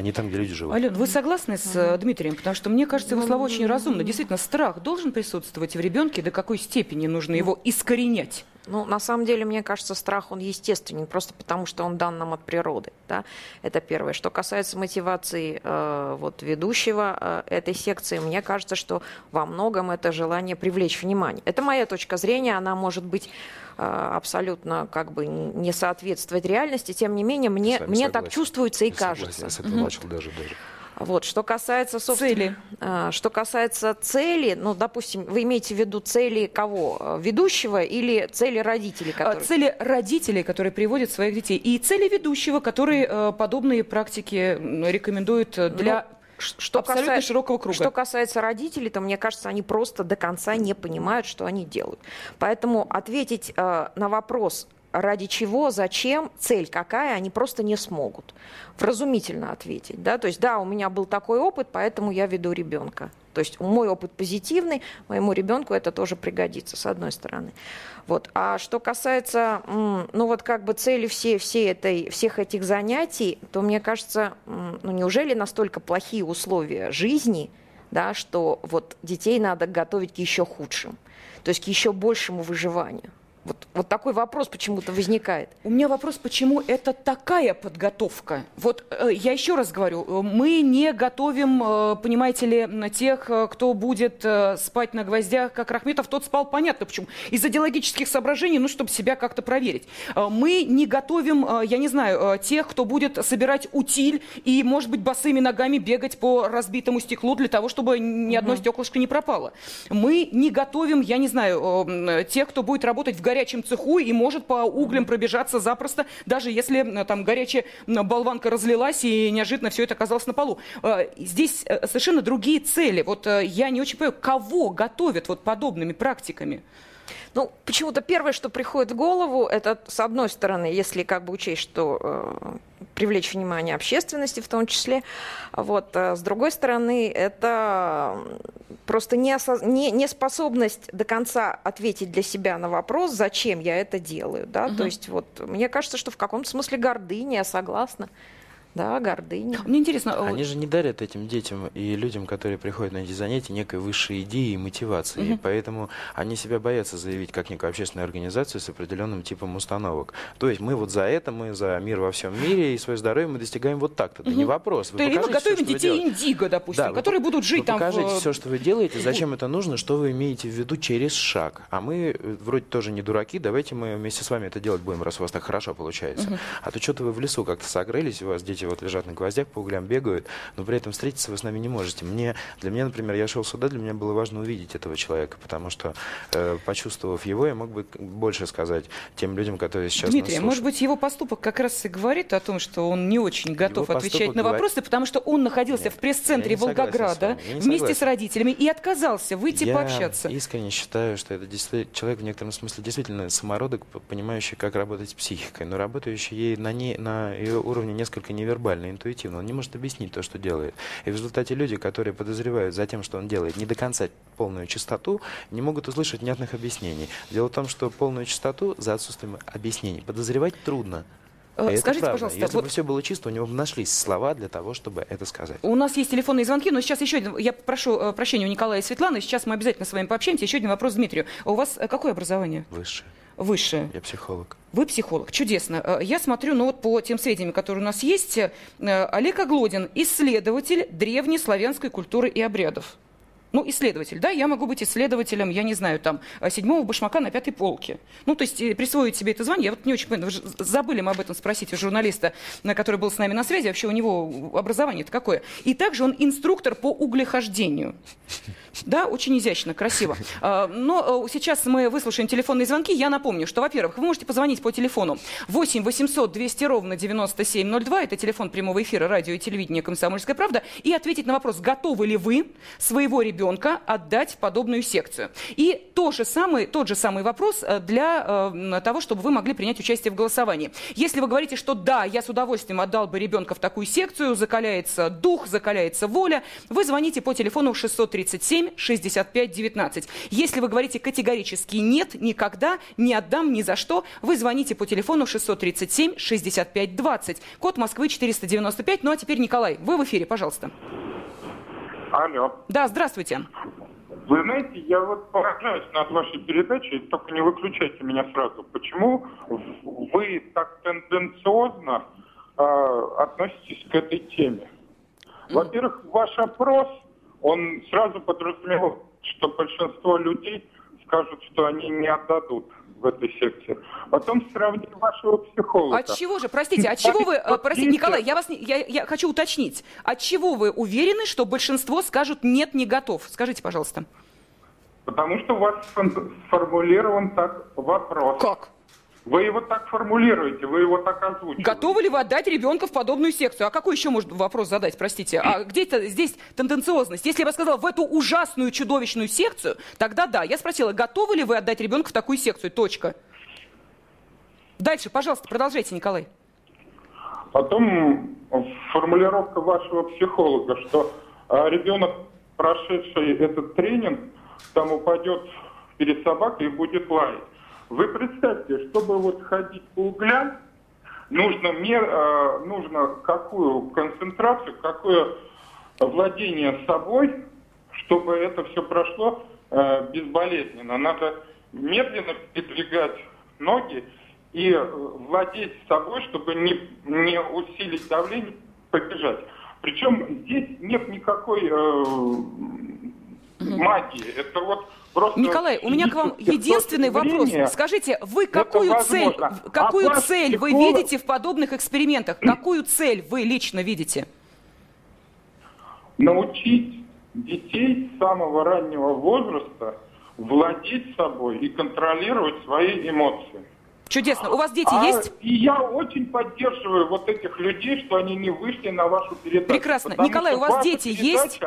не там, где люди живут. Ален, вы согласны с uh Дмитрием? Потому что мне кажется, его слова очень разумно. Действительно, страх должен присутствовать в ребенке, до какой степени нужно его искоренять? Ну, на самом деле, мне кажется, страх, он естественен, просто потому что он дан нам от природы. Да? Это первое. Что касается мотивации э, вот, ведущего э, этой секции, мне кажется, что во многом это желание привлечь внимание. Это моя точка зрения, она может быть абсолютно как бы не соответствовать реальности, тем не менее, мне, мне так чувствуется и я кажется. Согласен, я с этого даже, даже. Вот, что касается, собственно, цели. А, что касается цели, ну, допустим, вы имеете в виду цели кого? Ведущего или цели родителей? А, которые... Цели родителей, которые приводят своих детей, и цели ведущего, которые э, подобные практики рекомендуют для ну, что абсолютно касается, широкого круга. Что касается родителей, то мне кажется, они просто до конца не понимают, что они делают. Поэтому ответить э, на вопрос, ради чего, зачем, цель какая, они просто не смогут вразумительно ответить. Да? То есть, да, у меня был такой опыт, поэтому я веду ребенка. То есть мой опыт позитивный, моему ребенку это тоже пригодится, с одной стороны. Вот. А что касается, ну вот как бы цели все, все этой, всех этих занятий, то мне кажется, ну неужели настолько плохие условия жизни, да, что вот детей надо готовить к еще худшим, то есть к еще большему выживанию. Вот, вот такой вопрос почему-то возникает. У меня вопрос, почему это такая подготовка? Вот э, я еще раз говорю, э, мы не готовим, э, понимаете ли, тех, э, кто будет э, спать на гвоздях, как Рахметов, тот спал, понятно почему. Из идеологических соображений, ну, чтобы себя как-то проверить. Э, мы не готовим, э, я не знаю, э, тех, кто будет собирать утиль и, может быть, босыми ногами бегать по разбитому стеклу для того, чтобы ни одно угу. стеклышко не пропало. Мы не готовим, я не знаю, э, тех, кто будет работать в горячем цеху и может по углям пробежаться запросто, даже если э, там горячая болванка разлилась и неожиданно все это оказалось на полу. Э, здесь э, совершенно другие цели. Вот я не очень понимаю, кого готовят вот подобными практиками? Ну, почему-то первое, что приходит в голову, это, с одной стороны, если как бы учесть, что э, привлечь внимание общественности в том числе, вот, а с другой стороны, это просто неспособность не, не до конца ответить для себя на вопрос, зачем я это делаю, да, угу. то есть вот мне кажется, что в каком-то смысле гордыня, я согласна. Да, гордыня. Мне интересно... А Они же не дарят этим детям и людям, которые приходят на эти занятия, некой высшей идеи и мотивации. Угу. И поэтому они себя боятся заявить как некую общественную организацию с определенным типом установок. То есть мы вот за это, мы за мир во всем мире и свое здоровье мы достигаем вот так-то. Угу. Да не вопрос. Вы То есть мы готовим все, детей индиго, допустим, да, которые вы, будут жить вы там покажите в... все, что вы делаете, зачем это нужно, что вы имеете в виду через шаг. А мы э, вроде тоже не дураки, давайте мы вместе с вами это делать будем, раз у вас так хорошо получается. Угу. А то что-то вы в лесу как-то согрелись, у вас дети вот лежат на гвоздях, по углям бегают, но при этом встретиться вы с нами не можете. Мне, для меня, например, я шел сюда, для меня было важно увидеть этого человека, потому что, э, почувствовав его, я мог бы больше сказать тем людям, которые сейчас Дмитрий, может быть, его поступок как раз и говорит о том, что он не очень готов его отвечать на вопросы, говорит... потому что он находился Нет, в пресс-центре Волгограда вместе согласен. с родителями и отказался выйти я пообщаться. Я искренне считаю, что это человек в некотором смысле действительно самородок, понимающий, как работать с психикой, но работающий ей на, не, на ее уровне несколько невербально, интуитивно он не может объяснить то, что делает. И в результате люди, которые подозревают за тем, что он делает, не до конца полную чистоту, не могут услышать внятных объяснений. Дело в том, что полную чистоту за отсутствием объяснений подозревать трудно. А Скажите, пожалуйста, если вот... бы все было чисто, у него бы нашлись слова для того, чтобы это сказать. У нас есть телефонные звонки, но сейчас еще один. Я прошу э, прощения у Николая и Светланы. Сейчас мы обязательно с вами пообщаемся. Еще один вопрос Дмитрию. А у вас э, какое образование? Высшее. Высшее. Я психолог. Вы психолог. Чудесно. Я смотрю, ну вот по тем сведениям, которые у нас есть, Олег Оглодин, исследователь древнеславянской культуры и обрядов. Ну, исследователь, да, я могу быть исследователем, я не знаю, там, э, седьмого башмака на пятой полке. Ну, то есть э, присвоить себе это звание, я вот не очень понимаю, забыли мы об этом спросить у журналиста, на который был с нами на связи, вообще у него образование это какое. И также он инструктор по углехождению. Да, очень изящно, красиво. А, но э, сейчас мы выслушаем телефонные звонки. Я напомню, что, во-первых, вы можете позвонить по телефону 8 800 200 ровно 9702. Это телефон прямого эфира радио и телевидения «Комсомольская правда». И ответить на вопрос, готовы ли вы своего ребенка ребенка отдать в подобную секцию. И то же самое, тот же самый вопрос э, для э, того, чтобы вы могли принять участие в голосовании. Если вы говорите, что да, я с удовольствием отдал бы ребенка в такую секцию, закаляется дух, закаляется воля, вы звоните по телефону 637 637 65 19. Если вы говорите категорически нет, никогда, не отдам ни за что, вы звоните по телефону 637 65 20. Код Москвы 495. Ну а теперь, Николай, вы в эфире, пожалуйста. Алло. Да, здравствуйте. Вы знаете, я вот поражаюсь над вашей передачей, только не выключайте меня сразу. Почему вы так тенденциозно э, относитесь к этой теме? Во-первых, ваш опрос, он сразу подразумевал, что большинство людей скажут, что они не отдадут в этой секции. Потом сравнить вашего психолога. От чего же, простите, от чего вы, э, простите, Николай, я вас, я, я хочу уточнить, от чего вы уверены, что большинство скажут нет, не готов? Скажите, пожалуйста. Потому что у вас сформулирован так вопрос. Как? Вы его так формулируете, вы его так озвучиваете. Готовы ли вы отдать ребенка в подобную секцию? А какой еще можно вопрос задать, простите? А где-то здесь тенденциозность? Если я бы сказала, в эту ужасную чудовищную секцию, тогда да. Я спросила, готовы ли вы отдать ребенка в такую секцию? Точка. Дальше, пожалуйста, продолжайте, Николай. Потом формулировка вашего психолога, что а, ребенок, прошедший этот тренинг, там упадет перед собакой и будет лаять. Вы представьте, чтобы вот ходить по углям, нужно, мер, э, нужно какую концентрацию, какое владение собой, чтобы это все прошло э, безболезненно. Надо медленно передвигать ноги и э, владеть собой, чтобы не, не усилить давление, побежать. Причем здесь нет никакой э, магии. Это вот Просто Николай, у меня к вам единственный вопрос. Скажите, вы какую цель, какую а цель вы видите в подобных экспериментах? Какую цель вы лично видите? Научить детей с самого раннего возраста владеть собой и контролировать свои эмоции. Чудесно. У вас дети а, есть? И я очень поддерживаю вот этих людей, что они не вышли на вашу передачу. Прекрасно. Николай, у вас дети есть?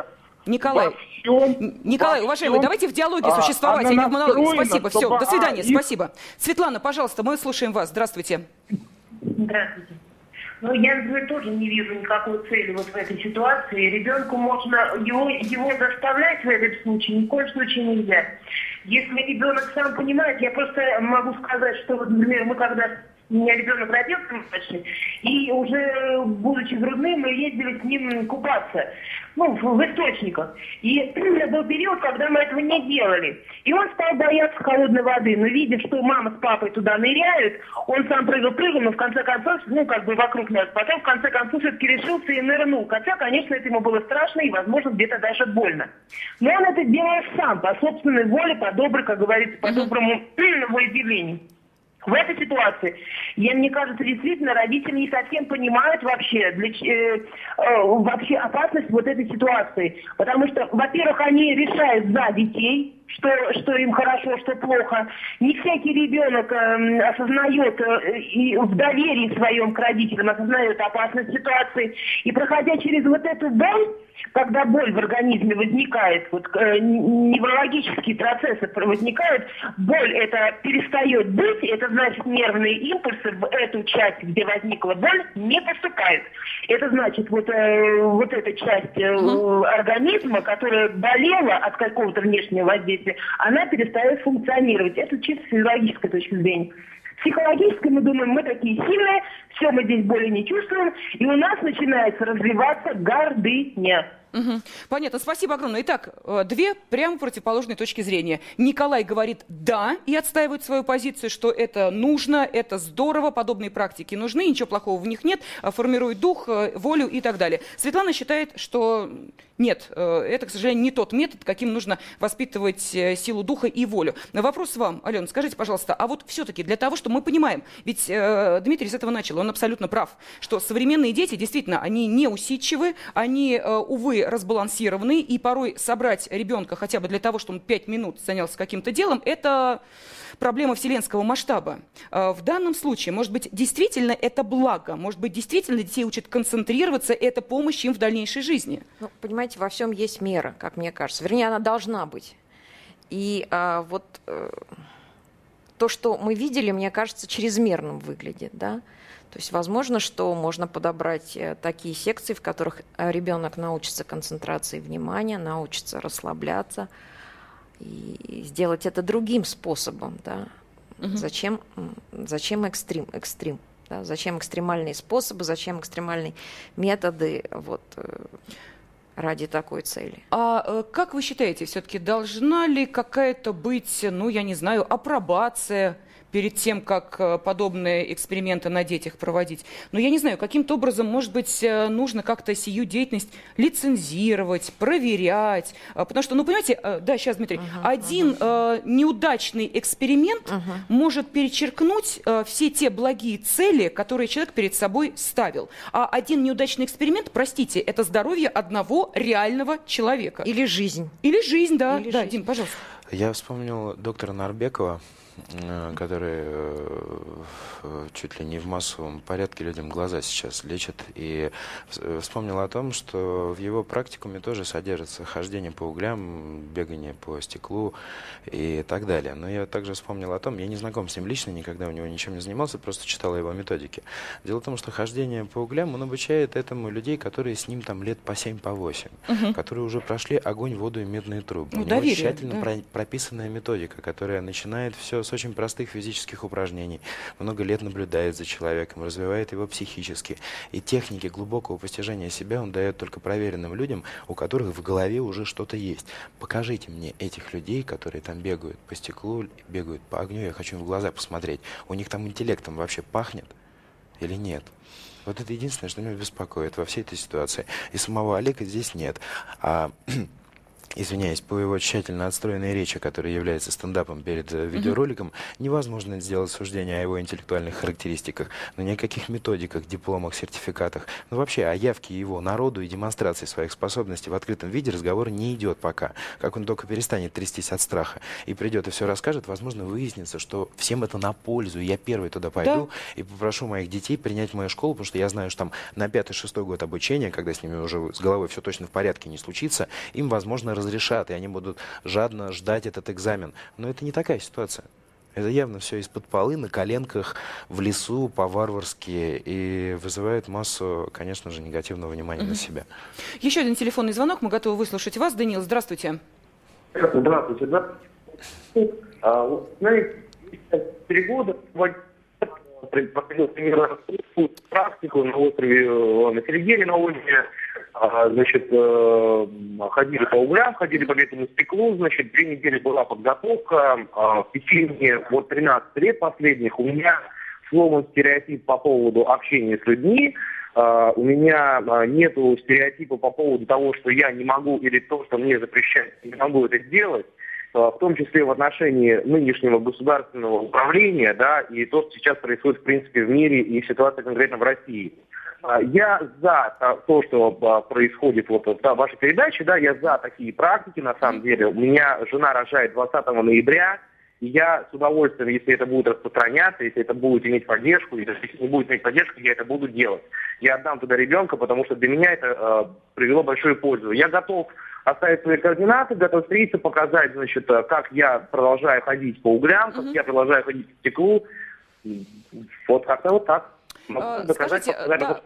Николай, всем, Николай, уважаемый, давайте в диалоге а, существовать, а не в монологе. Спасибо, все, до свидания, их... спасибо. Светлана, пожалуйста, мы слушаем вас. Здравствуйте. Здравствуйте. Ну, я, например, тоже не вижу никакой цели вот в этой ситуации. Ребенку можно, его, его заставлять в этом случае ни в коем случае нельзя. Если ребенок сам понимает, я просто могу сказать, что, вот, например, мы когда у меня ребенок родился младший, и уже будучи грудным, мы ездили с ним купаться ну, в источниках. И был период, когда мы этого не делали. И он стал бояться холодной воды. Но видя, что мама с папой туда ныряют, он сам прыгал-прыгал, но в конце концов, ну, как бы вокруг нас. Потом, в конце концов, все-таки решился и нырнул. Хотя, конечно, это ему было страшно и, возможно, где-то даже больно. Но он это делает сам, по собственной воле, по доброй, как говорится, по доброму волеизъявлению. В этой ситуации, я, мне кажется, действительно родители не совсем понимают вообще, для, э, э, вообще опасность вот этой ситуации. Потому что, во-первых, они решают за детей, что, что им хорошо, что плохо. Не всякий ребенок э, осознает э, и в доверии своем к родителям осознает опасность ситуации. И проходя через вот эту боль, когда боль в организме возникает, вот э, неврологические процессы возникают, боль это перестает быть, это значит нервные импульсы в эту часть, где возникла боль, не поступают. Это значит вот, э, вот эта часть э, организма, которая болела от какого-то внешнего воздействия, она перестает функционировать. Это чисто с физиологической точки зрения. Психологически мы думаем, мы такие сильные, все, мы здесь боли не чувствуем, и у нас начинается развиваться гордыня. Угу. Понятно, спасибо огромное. Итак, э, две прямо противоположные точки зрения. Николай говорит «да» и отстаивает свою позицию, что это нужно, это здорово, подобные практики нужны, ничего плохого в них нет, э, формирует дух, э, волю и так далее. Светлана считает, что нет, это, к сожалению, не тот метод, каким нужно воспитывать силу духа и волю. Вопрос вам, Алена, скажите, пожалуйста, а вот все-таки для того, чтобы мы понимаем, ведь Дмитрий с этого начал, он абсолютно прав, что современные дети действительно, они не усидчивы, они, увы, разбалансированы, и порой собрать ребенка хотя бы для того, чтобы он пять минут занялся каким-то делом, это проблема вселенского масштаба. А, в данном случае, может быть, действительно это благо, может быть, действительно детей учат концентрироваться, это помощь им в дальнейшей жизни. Ну, понимаете, во всем есть мера, как мне кажется. Вернее, она должна быть. И а, вот... Э то, что мы видели, мне кажется, чрезмерным выглядит, да. То есть возможно, что можно подобрать э, такие секции, в которых э, ребенок научится концентрации внимания, научится расслабляться и сделать это другим способом, да. Угу. Зачем, зачем экстрим, экстрим? Да? Зачем экстремальные способы, зачем экстремальные методы вот, э, ради такой цели. А как вы считаете, все-таки должна ли какая-то быть, ну, я не знаю, апробация перед тем, как э, подобные эксперименты на детях проводить. Но я не знаю, каким-то образом, может быть, э, нужно как-то сию деятельность лицензировать, проверять. А, потому что, ну, понимаете, э, да, сейчас, Дмитрий, uh-huh, один uh-huh. неудачный эксперимент uh-huh. может перечеркнуть все те благие цели, которые человек перед собой ставил. А один неудачный эксперимент, простите, это здоровье одного реального человека. Или жизнь. Или жизнь, да. Или да, жизнь. Дим, пожалуйста. Я вспомнил доктора Нарбекова, Э, который э, чуть ли не в массовом порядке людям глаза сейчас лечит. И э, вспомнил о том, что в его практикуме тоже содержится хождение по углям, бегание по стеклу и так далее. Но я также вспомнил о том, я не знаком с ним лично, никогда у него ничем не занимался, просто читал его методики. Дело в том, что хождение по углям, он обучает этому людей, которые с ним там лет по 7, по 8, угу. которые уже прошли огонь, воду и медные трубы. Ну, у него доверие, тщательно да. про- прописанная методика, которая начинает все с очень простых физических упражнений, много лет наблюдает за человеком, развивает его психически. И техники глубокого постижения себя он дает только проверенным людям, у которых в голове уже что-то есть. Покажите мне этих людей, которые там бегают по стеклу, бегают по огню, я хочу им в глаза посмотреть. У них там интеллектом вообще пахнет или нет? Вот это единственное, что меня беспокоит во всей этой ситуации. И самого Олега здесь нет. А извиняюсь, по его тщательно отстроенной речи, которая является стендапом перед э, видеороликом, невозможно сделать суждение о его интеллектуальных характеристиках, но ни о каких методиках, дипломах, сертификатах, ну вообще о явке его народу и демонстрации своих способностей в открытом виде разговор не идет пока. Как он только перестанет трястись от страха и придет и все расскажет, возможно, выяснится, что всем это на пользу. Я первый туда пойду да. и попрошу моих детей принять мою школу, потому что я знаю, что там на пятый-шестой год обучения, когда с ними уже с головой все точно в порядке не случится, им, возможно, разрешат, и они будут жадно ждать этот экзамен. Но это не такая ситуация. Это явно все из-под полы, на коленках, в лесу, по-варварски, и вызывает массу, конечно же, негативного внимания угу. на себя. Еще один телефонный звонок, мы готовы выслушать вас. Данил, здравствуйте. Здравствуйте, да. А, знаете, три года проходил примерно практику на острове э, на Сергере на озере. А, значит, э, ходили по углям, ходили по битому стеклу, значит, две недели была подготовка. А, в течение вот 13 лет последних у меня сломан стереотип по поводу общения с людьми, Uh, у меня нет стереотипа по поводу того, что я не могу или то, что мне запрещают, не могу это сделать, в том числе в отношении нынешнего государственного управления, да, и то, что сейчас происходит, в принципе, в мире и ситуация конкретно в России. А, я за то, что а, происходит вот в вашей передаче, да, я за такие практики, на самом деле. У меня жена рожает 20 ноября, и я с удовольствием, если это будет распространяться, если это будет иметь поддержку, если не будет иметь поддержку, я это буду делать. Я отдам туда ребенка, потому что для меня это э, привело большую пользу. Я готов оставить свои координаты, готов встретиться, показать, значит, как я продолжаю ходить по углям, как mm-hmm. я продолжаю ходить по стеклу. Вот как-то вот так. А, скажите, да,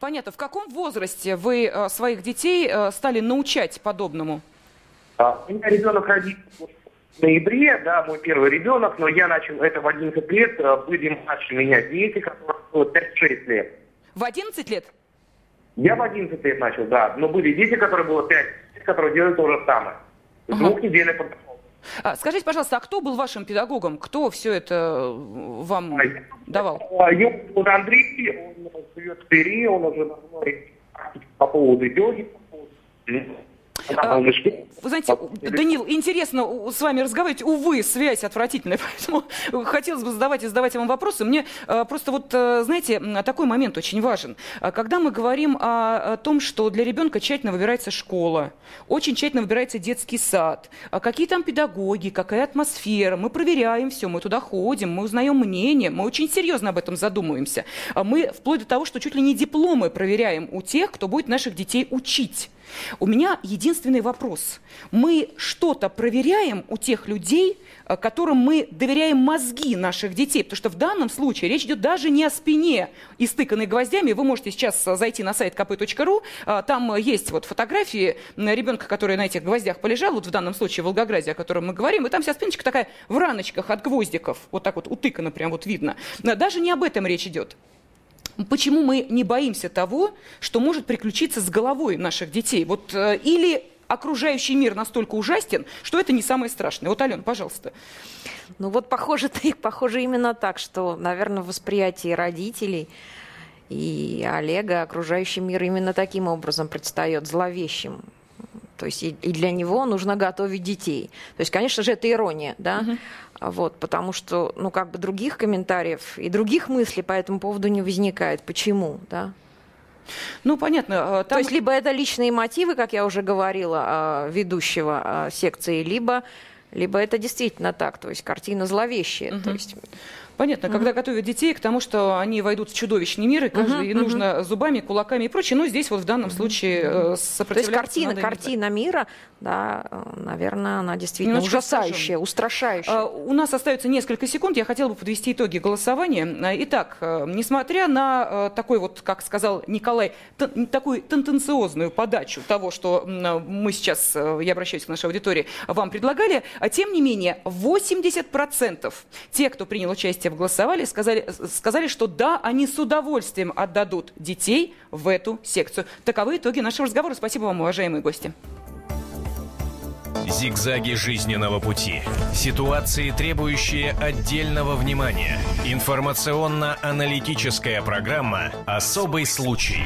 понятно, в каком возрасте вы э, своих детей э, стали научать подобному? А, у меня ребенок родился в ноябре, да, мой первый ребенок, но я начал это в 11 лет, э, были младше меня дети, которые было 5-6 лет. В 11 лет? Я в 11 лет начал, да, но были дети, которые было 5, которые делали то же самое. Ага. Двухнедельная подготовка. А, скажите, пожалуйста, а кто был вашим педагогом? Кто все это вам а, давал? Его зовут Андрей, он живет в Твери, он уже по поводу йоги, а, вы знаете, Данил, интересно с вами разговаривать. Увы, связь отвратительная, поэтому хотелось бы задавать и задавать вам вопросы. Мне а, просто вот, а, знаете, такой момент очень важен. Когда мы говорим о том, что для ребенка тщательно выбирается школа, очень тщательно выбирается детский сад, какие там педагоги, какая атмосфера, мы проверяем все, мы туда ходим, мы узнаем мнение, мы очень серьезно об этом задумываемся. Мы вплоть до того, что чуть ли не дипломы проверяем у тех, кто будет наших детей учить. У меня единственный вопрос. Мы что-то проверяем у тех людей, э, которым мы доверяем мозги наших детей? Потому что в данном случае речь идет даже не о спине, истыканной гвоздями. Вы можете сейчас э, зайти на сайт kp.ru, э, там есть вот фотографии ребенка, который на этих гвоздях полежал, вот в данном случае в Волгограде, о котором мы говорим, и там вся спиночка такая в раночках от гвоздиков, вот так вот утыкана прям вот видно. Даже не об этом речь идет. Почему мы не боимся того, что может приключиться с головой наших детей? Вот э, или окружающий мир настолько ужасен, что это не самое страшное. Вот, Ален, пожалуйста. Ну вот похоже, похоже именно так, что, наверное, восприятие родителей и Олега окружающий мир именно таким образом предстает зловещим. То есть и, и для него нужно готовить детей. То есть, конечно же, это ирония, да, угу. вот, потому что, ну, как бы других комментариев и других мыслей по этому поводу не возникает. Почему, да? Ну, понятно. А, там... То есть либо это личные мотивы, как я уже говорила, а, ведущего а, секции, либо, либо это действительно так, то есть картина зловещая. Угу. То есть Понятно, угу. когда готовят детей к тому, что они войдут в чудовищный мир, и, каждый, угу, и нужно угу. зубами, кулаками и прочее. Но здесь вот в данном случае э, сопротивляться То есть картина, картина мира, да, э, наверное, она действительно Немножко ужасающая, скажем. устрашающая. У нас остается несколько секунд. Я хотела бы подвести итоги голосования. Итак, э, несмотря на такой вот, как сказал Николай, такую тенденциозную подачу того, что мы сейчас, я обращаюсь к нашей аудитории, вам предлагали, тем не менее 80% тех, кто принял участие в голосовали, сказали, сказали, что да, они с удовольствием отдадут детей в эту секцию. Таковы итоги нашего разговора. Спасибо вам, уважаемые гости. Зигзаги жизненного пути. Ситуации, требующие отдельного внимания. Информационно-аналитическая программа «Особый случай».